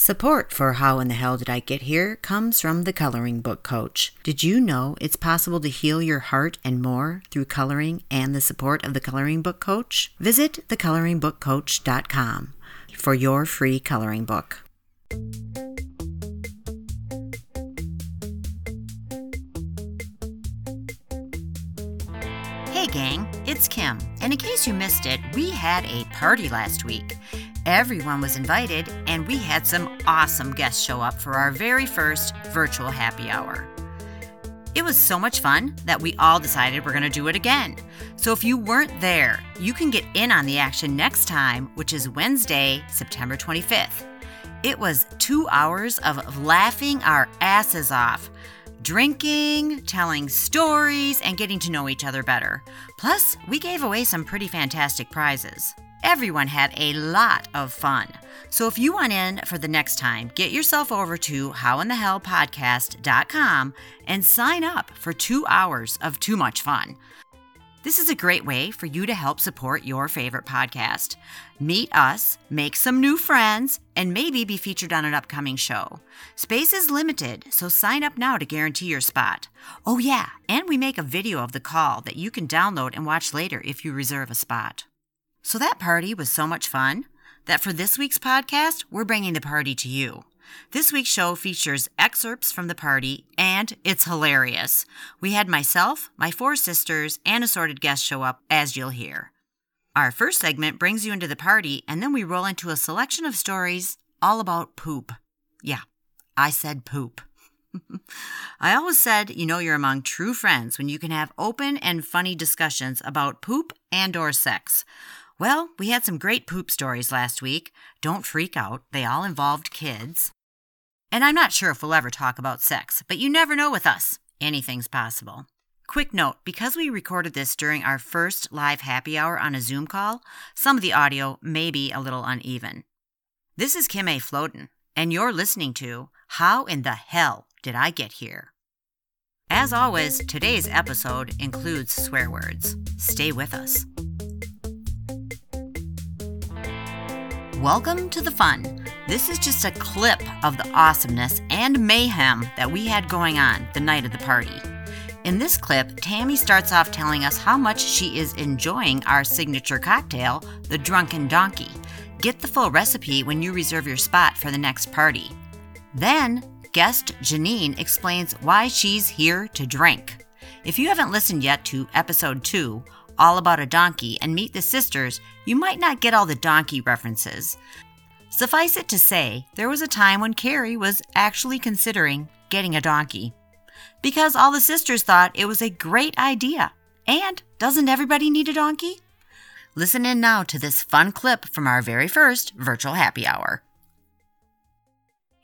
Support for How in the Hell Did I Get Here comes from the Coloring Book Coach. Did you know it's possible to heal your heart and more through coloring and the support of the Coloring Book Coach? Visit thecoloringbookcoach.com for your free coloring book. Hey, gang, it's Kim. And in case you missed it, we had a party last week. Everyone was invited, and we had some awesome guests show up for our very first virtual happy hour. It was so much fun that we all decided we're going to do it again. So if you weren't there, you can get in on the action next time, which is Wednesday, September 25th. It was two hours of laughing our asses off, drinking, telling stories, and getting to know each other better. Plus, we gave away some pretty fantastic prizes. Everyone had a lot of fun. So if you want in for the next time, get yourself over to howinthehellpodcast.com and sign up for two hours of too much fun. This is a great way for you to help support your favorite podcast. Meet us, make some new friends, and maybe be featured on an upcoming show. Space is limited, so sign up now to guarantee your spot. Oh, yeah, and we make a video of the call that you can download and watch later if you reserve a spot. So that party was so much fun that for this week's podcast, we're bringing the party to you. This week's show features excerpts from the party, and it's hilarious. We had myself, my four sisters, and assorted guests show up, as you'll hear. Our first segment brings you into the party, and then we roll into a selection of stories all about poop. Yeah, I said poop. I always said, you know, you're among true friends when you can have open and funny discussions about poop and or sex. Well, we had some great poop stories last week. Don't freak out, they all involved kids. And I'm not sure if we'll ever talk about sex, but you never know with us. Anything's possible. Quick note because we recorded this during our first live happy hour on a Zoom call, some of the audio may be a little uneven. This is Kim A. Floden, and you're listening to How in the Hell Did I Get Here? As always, today's episode includes swear words. Stay with us. Welcome to the fun. This is just a clip of the awesomeness and mayhem that we had going on the night of the party. In this clip, Tammy starts off telling us how much she is enjoying our signature cocktail, the Drunken Donkey. Get the full recipe when you reserve your spot for the next party. Then, guest Janine explains why she's here to drink. If you haven't listened yet to episode 2, all About a Donkey and Meet the Sisters, you might not get all the donkey references. Suffice it to say, there was a time when Carrie was actually considering getting a donkey. Because all the sisters thought it was a great idea. And doesn't everybody need a donkey? Listen in now to this fun clip from our very first virtual happy hour.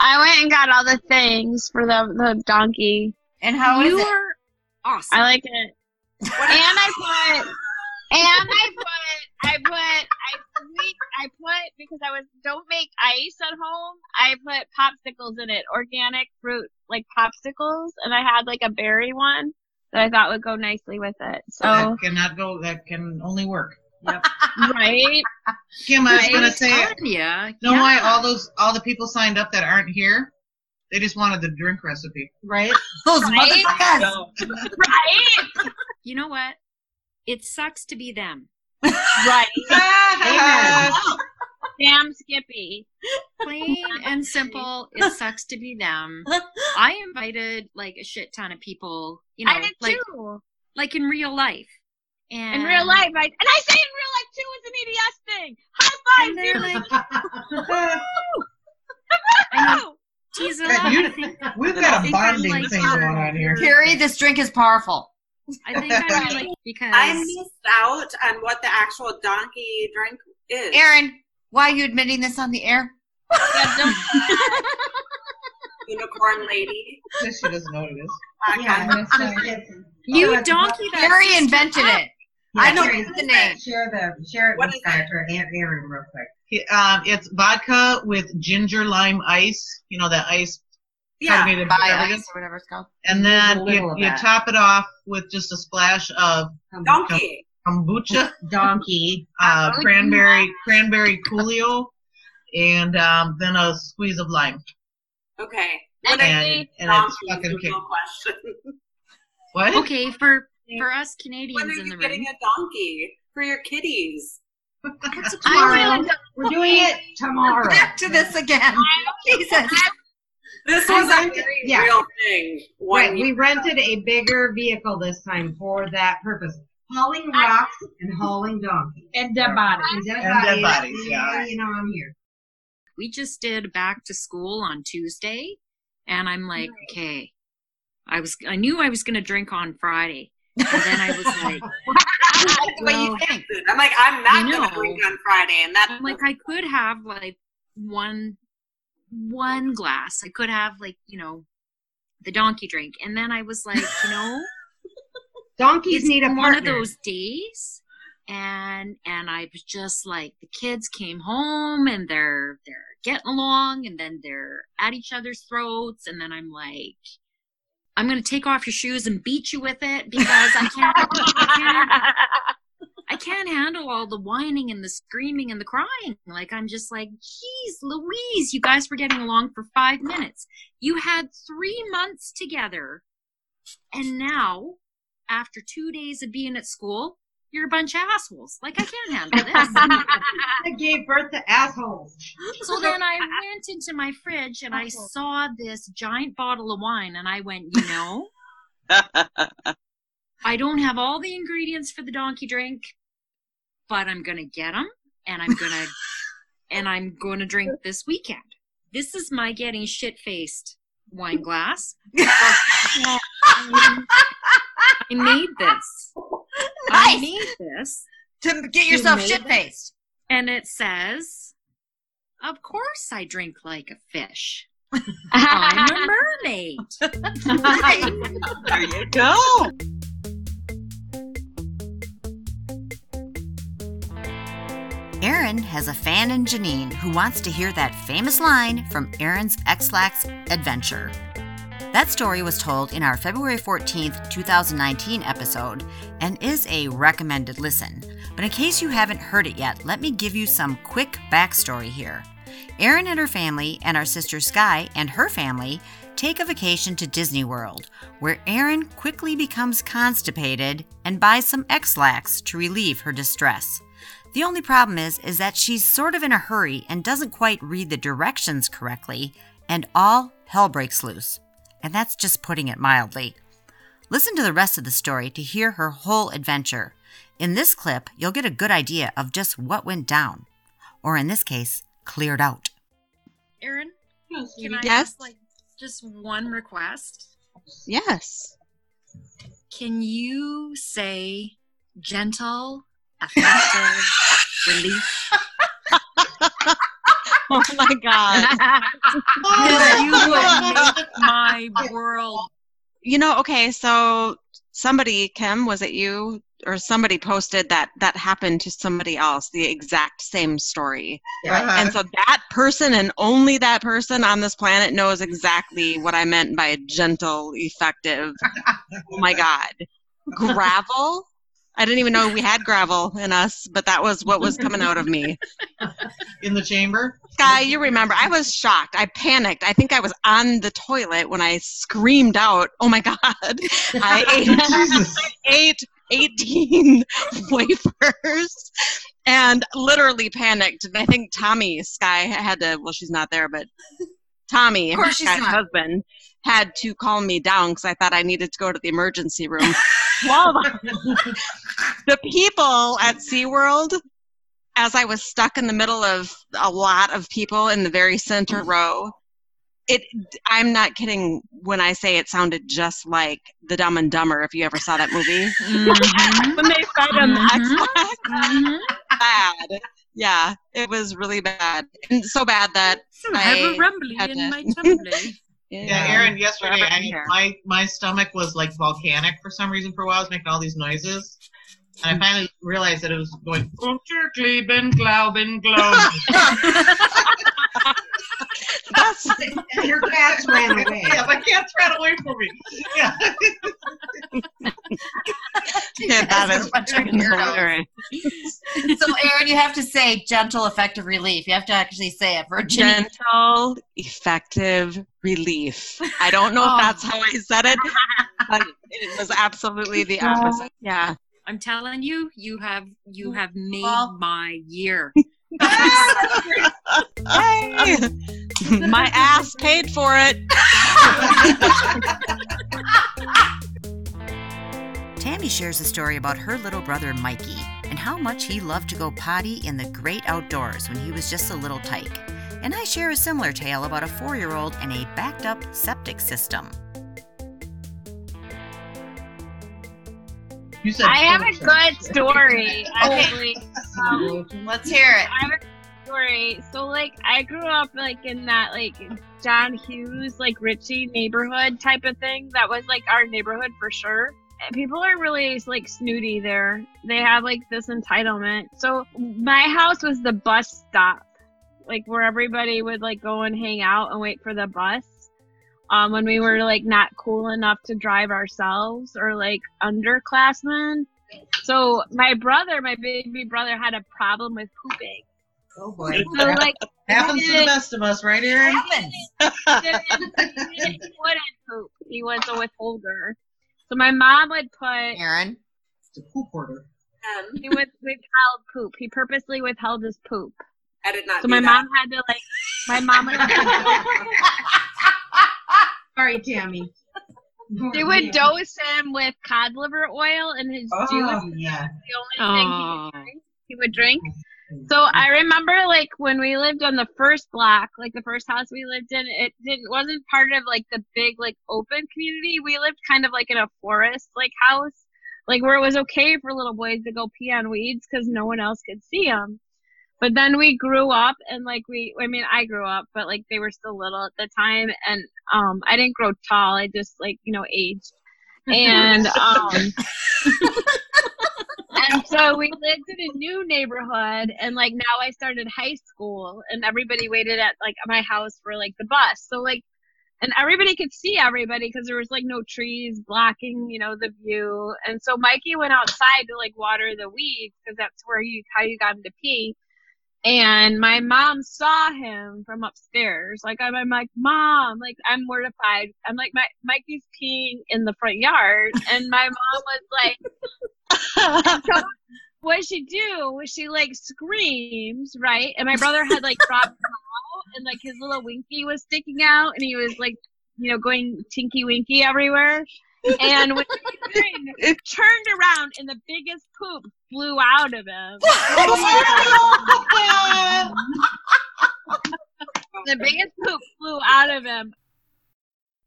I went and got all the things for the, the donkey. And how is you it? are Awesome. I like it. And I put and I put I put I sweet I put because I was don't make ice at home. I put popsicles in it, organic fruit like popsicles, and I had like a berry one that I thought would go nicely with it. So that cannot go. That can only work. Yep. right, Kim, I was Right. gonna say, yeah. know why all those all the people signed up that aren't here? They just wanted the drink recipe. right? Those Right? motherfuckers! right, You know what? It sucks to be them. right. Amen. Damn Skippy. Plain and simple, it sucks to be them. I invited like a shit ton of people, you know, I did like too. like in real life. And In real life, I, and I say in real life too. It's an EDS thing. High five, And dude. like, I Woo! tease it Hey, up. you- I think, We've got a think bonding like thing going on here. Carrie, this drink is powerful. I think I'm like because I missed out on what the actual donkey drink is. Aaron, why are you admitting this on the air? Unicorn lady. Yes, she doesn't know what it is. podcast. you donkey that Carrie invented it. I know the name. Share the share it What with is that? Dr. Aunt Aaron real quick. It- Um, it's vodka with ginger lime ice. You know that ice Yeah. carbonated Buy beverages. or whatever it's called. And then you, of you top it off with just a splash of Donkey. kombucha, Donkey. uh, cranberry cranberry coolio, and um, then a squeeze of lime. Okay. And And, and it's fucking kick. No question. What? Okay, for for us Canadians When are Canadians in you the getting room, a donkey for your kitties? that's a I tomorrow. really don't- We're doing it tomorrow. Back to this again. Jesus. This I was a rented- very yeah. real thing. One Right, we rented a bigger vehicle this time for that purpose. Hauling rocks and hauling donkeys. And dead bodies. And dead And dead bodies. bodies, yeah. You know, I'm here. we just did back to school on Tuesday, and I'm like, okay, I was I knew I was gonna drink on Friday, and then I was like, what you well, think? I'm like, I'm not You gonna drink on Friday, and that's I'm like I could have like one one glass. I could have like you know the donkey drink, and then I was like, you know, Donkeys need a partner. one of those days and and i was just like the kids came home and they're they're getting along and then they're at each other's throats and then i'm like i'm gonna take off your shoes and beat you with it because i can't i can't i can't handle all the whining and the screaming and the crying like i'm just like geez louise you guys were getting along for five minutes you had three months together and now after two days of being at school, you're a bunch of assholes. Like I can't handle this. I gave birth to assholes. so then I went into my fridge and I saw this giant bottle of wine and I went, you know, I don't have all the ingredients for the donkey drink, but I'm gonna get them and I'm gonna and I'm going to drink this weekend. This is my getting shit faced wine glass. I made this. I Nice. made this, To get yourself made shit faced. and it says, "Of course, I drink like a fish. I'm a mermaid." There you go. Erin has a fan in Janine who wants to hear that famous line from Erin's Ex-Lax adventure. That story was told in our February 14th, 2019 episode and is a recommended listen. But in case you haven't heard it yet, let me give you some quick backstory here. Erin and her family, and our sister Sky and her family, take a vacation to Disney World, where Erin quickly becomes constipated and buys some Ex-Lax to relieve her distress. The only problem is is that she's sort of in a hurry and doesn't quite read the directions correctly, and all hell breaks loose. And that's just putting it mildly. Listen to the rest of the story to hear her whole adventure. In this clip, you'll get a good idea of just what went down, or in this case, cleared out. Erin, can I Yes. ask like just one request? Yes. Can you say gentle, effective relief? Oh my God. You would make my world. you know, okay, so somebody, Kim, was it you or somebody posted that that happened to somebody else, the exact same story. Uh-huh. And so that person and only that person on this planet knows exactly what I meant by gentle, effective. oh my God. Gravel? I didn't even know we had gravel in us, but that was what was coming out of me. in the chamber. Sky, you remember, I was shocked. I panicked. I think I was on the toilet when I screamed out, Oh my God. I ate, Jesus. ate 18 wafers and literally panicked. And I think Tommy, Sky, had to, well, she's not there, but Tommy, her Sky's husband, had to calm me down because I thought I needed to go to the emergency room. the people at SeaWorld, as I was stuck in the middle of a lot of people in the very center row, it I'm not kidding when I say it sounded just like the Dumb and Dumber if you ever saw that movie. Mhm, when they fed him Mhm. Ex-Lax, mhm. bad. Yeah, it was really bad. And so bad that So I have a rumbly in to- my tumbly. Yeah, Aaron, yesterday I, my my stomach was like volcanic for some reason for a while. I was making all these noises. And I finally realized that it was going Unterkleben, Glauben, Glauben. That's And your cats ran away. yeah, my cats ran away from me. Yeah. Yeah, That's is a bunch of weirdos. hilarious. So, Aaron, you have to say gentle, effective relief. You have to actually say it. Virginia. gentle, effective relief. I don't know Oh. if that's how I said it, but it was absolutely the opposite. Yeah. I'm telling you, you have you mm. have made Well- my year. Hey, my ass paid for it. Tammy shares a story about her little brother Mikey and how much he loved to go potty in the great outdoors when he was just a little tyke. And I share a similar tale about a four year old and a backed up septic system. You said I have a good story, actually. Um, Let's hear it. I have a story. So, like, I grew up like in that like John Hughes, like Richie neighborhood type of thing. That was like our neighborhood for sure. And People are really like snooty there. They have like this entitlement. So my house was the bus stop, like where everybody would like go and hang out and wait for the bus. Um, when we were like not cool enough to drive ourselves or like underclassmen. So my brother, my baby brother, had a problem with pooping. Oh boy. So like Happens to the best of us, right, Aaron? happens. he didn't, he wouldn't poop. He was a withholder. So my mom would put Aaron. It's a poop order. Um, he would withheld poop. He purposely withheld his poop. I did not. So do my that. mom had to like my mom would Sorry, Tammy. They would dose him with cod liver oil and his oh, juice. Oh, yeah. the only thing he would drink. He would drink. Mm-hmm. So I remember like when we lived on the first block, like the first house we lived in, it didn't wasn't part of like the big like open community. We lived kind of like in a forest like house, like where it was okay for little boys to go pee on weeds because no one else could see them. But then we grew up and like we, I mean, I grew up, but like they were still little at the time, and um, I didn't grow tall. I just like you know aged, and um. and so we lived in a new neighborhood. And like now i started high school and everybody waited at like my house for like the bus. So like and everybody could see everybody because there was like no trees blocking you know the view. And so mikey went outside to like water the weeds because that's where you how you got him to pee and my mom saw him from upstairs like i'm, I'm like mom like i'm mortified i'm like my mikey's peeing in the front yard and my mom was like so what she do was she like screams, right? And my brother had like dropped out and like his little winky was sticking out and he was like, you know, going tinky winky everywhere. And when he screamed, it turned around and the biggest poop flew out of him. the biggest poop flew out of him.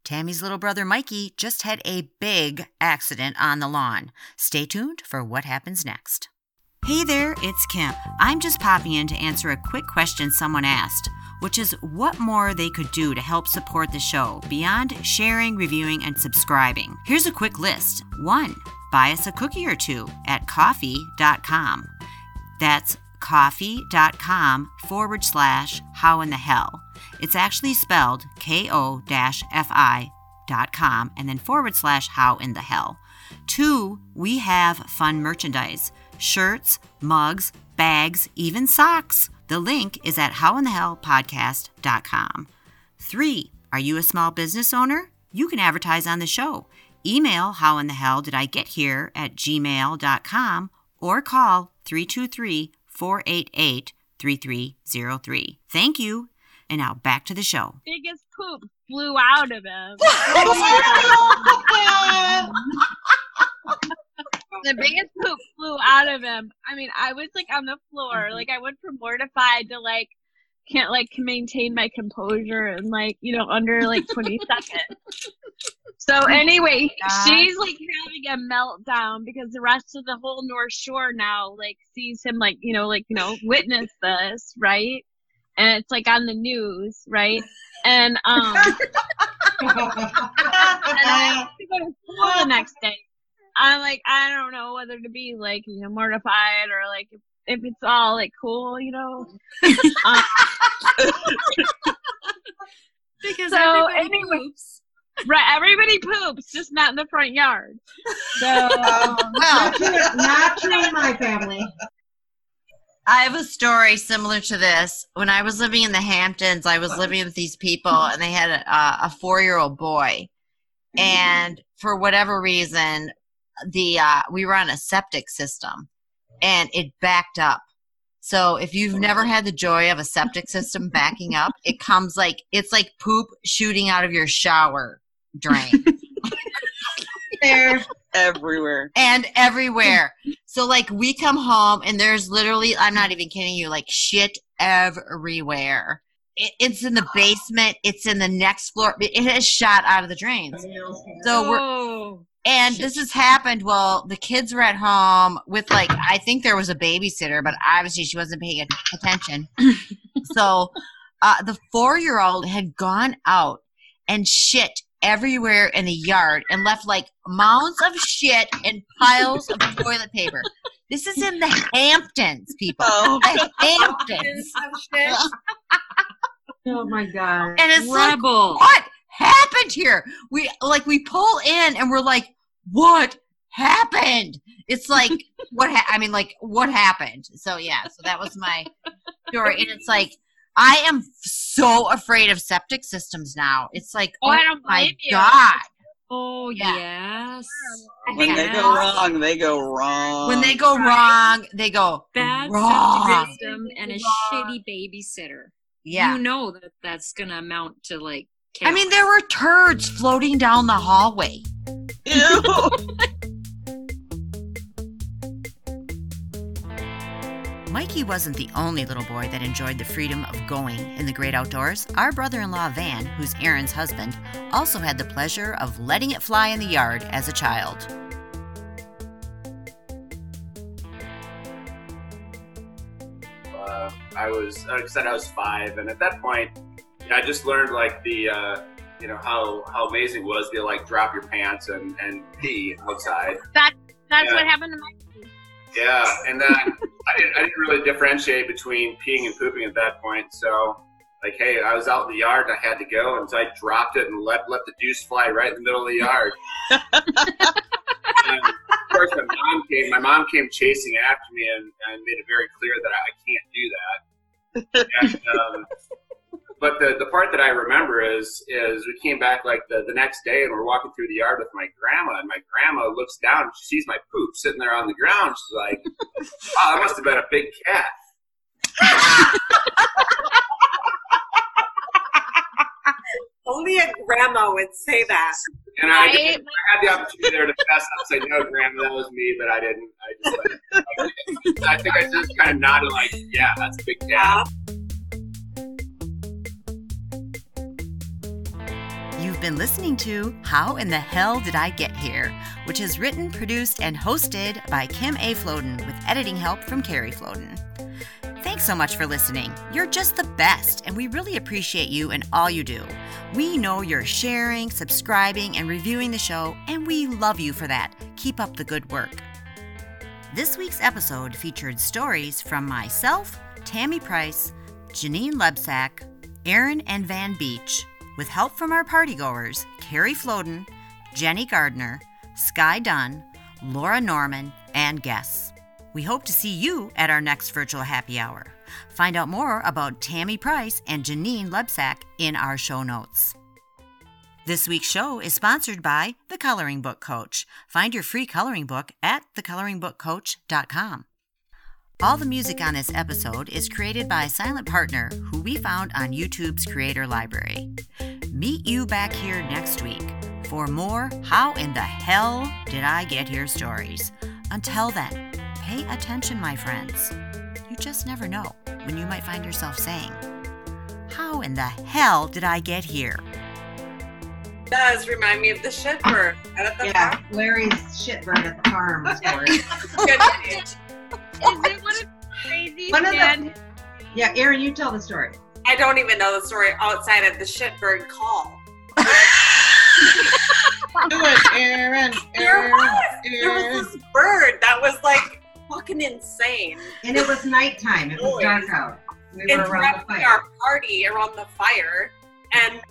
Tammy's little brother Mikey just had a big accident on the lawn. Stay tuned for what happens next. Hey there, it's Kim. I'm just popping in to answer a quick question someone asked, which is what more they could do to help support the show beyond sharing, reviewing, and subscribing. Here's a quick list. One, buy us a cookie or two at coffee.com. That's coffee.com forward slash how in the hell. It's actually spelled ko fi dot com and then forward slash how in the hell. Two, we have fun merchandise shirts, mugs, bags, even socks. The link is at howinthehellpodcast.com. Three, are you a small business owner? You can advertise on the show. Email how in the hell did I get here at gmail.com or call 323 488 3303. Thank you. And now back to the show. Biggest poop flew out of him. the biggest poop flew out of him. I mean, I was like on the floor. Like I went from mortified to like can't like maintain my composure and like you know under like 20 seconds. So anyway, God. she's like having a meltdown because the rest of the whole North Shore now like sees him like you know like you know witness this right, and it's like on the news right, and um and I have to go to school the next day. I'm like, I don't know whether to be like, you know, mortified or like if, if it's all like cool, you know. Um, Because So, everybody anyway- poops. Right, everybody poops, just not in the front yard. So Well, Not true, not true in my family. I have a story similar to this. When I was living in the Hamptons, I was living with these people, and they had a, a four-year-old boy, and for whatever reason, the uh, we were on a septic system, and it backed up. So if you've never had the joy of a septic system backing up, it comes like it's like poop shooting out of your shower drain. There. Everywhere. and everywhere. So like we come home and there's literally I'm not even kidding you like shit everywhere. It, it's in the basement. It's in the next floor. It it has shot out of the drains. So we're Oh. And this has happened. Well, the kids were at home with like I think there was a babysitter, but obviously she wasn't paying attention. so uh, the four year old had gone out and shit everywhere in the yard and left like mounds of shit and piles of toilet paper. This is in the Hamptons, people. Oh. The Hamptons. Oh my god. And it's like, what happened here? We like we pull in and we're like, what happened? It's like what ha- I mean, like what happened? So yeah, so that was my story, and it's like I am so afraid of septic systems now. It's like, Oh, oh, I don't my blame you. god, Oh Yeah. yes. I When think they go wrong, they go wrong. when they go wrong, they go Bad wrong. system and a shitty babysitter. Yeah, You know that that's gonna amount to like. I mean there were turds floating down the hallway. Ew. Mikey wasn't the only little boy that enjoyed the freedom of going in the great outdoors. Our brother in law, Van, who's Aaron's husband, also had the pleasure of letting it fly in the yard as a child. uh, I was, like I said, I was five, and at that point, I just learned like the, uh, you know, how how amazing it was to like drop your pants and and pee outside. That, That's Yeah. what happened to my Yeah, and then I didn't, I didn't really differentiate between peeing and pooping at that point. So, like, hey, I was out in the yard and I had to go, and so I dropped it and let let the deuce fly right in the middle of the yard. and of course, my mom came. My mom came chasing after me and, and made it very clear that I can't do that. And, um, but the, the part that I remember is is we came back like the, the next day and we're walking through the yard with my grandma and my grandma looks down and she sees my poop sitting there on the ground. She's like, oh, "Wow, that must have been a big cat." Only a grandma would say that. And I, Right? I had the opportunity there to fess up and say, "No, grandma, that was me," but I didn't. I just like, I think I just kind of nodded like, "Yeah, that's a big cat." Uh-huh. Been listening to How in the Hell Did I Get Here, which is written, produced, and hosted by Kim A. Floden with editing help from Carrie Floden. Thanks so much for listening. You're just the best, and we really appreciate you and all you do. We know you're sharing, subscribing, and reviewing the show, and we love you for that. Keep up the good work. This week's episode featured stories from myself, Tammy Price, Janine Lebsack, Aaron and Van Beach, with help from our partygoers Carrie Floden, Jenny Gardner, Sky Dunn, Laura Norman, and guests. We hope to see you at our next virtual happy hour. Find out more about Tammy Price and Janine Lebsack in our show notes. This week's show is sponsored by The Coloring Book Coach. Find your free coloring book at thecoloringbookcoach.com. All the music on this episode is created by silent partner who we found on YouTube's Creator Library. Meet you back here next week for more How in the Hell Did I Get Here stories. Until then, pay attention, my friends. You just never know when you might find yourself saying, How in the hell did I get here? does remind me of the shitbird at the Yeah, farm. Larry's shitbird at the farm story. Is it one of the crazy One of the- yeah, Aaron, you tell the story. I don't even know the story outside of the shitbird call. Do it, Aaron. There Aaron. was. There Aaron. was this bird that was like fucking insane. And it was nighttime. It was dark out. We were around the fire. our party around the fire, and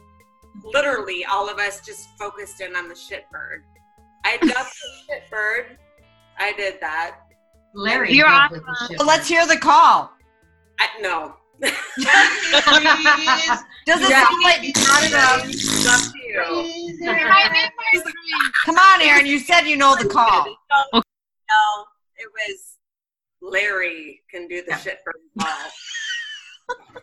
literally all of us just focused in on the shitbird. I dubbed the shitbird. I did that. Larry. You're dubbed awesome. with the shit Well, let's hear the call. I, no. Does it Yeah. sound like Not enough. It's up to you. Come on, Aaron. You said you know the call. No, it was Larry can do the shitbird call.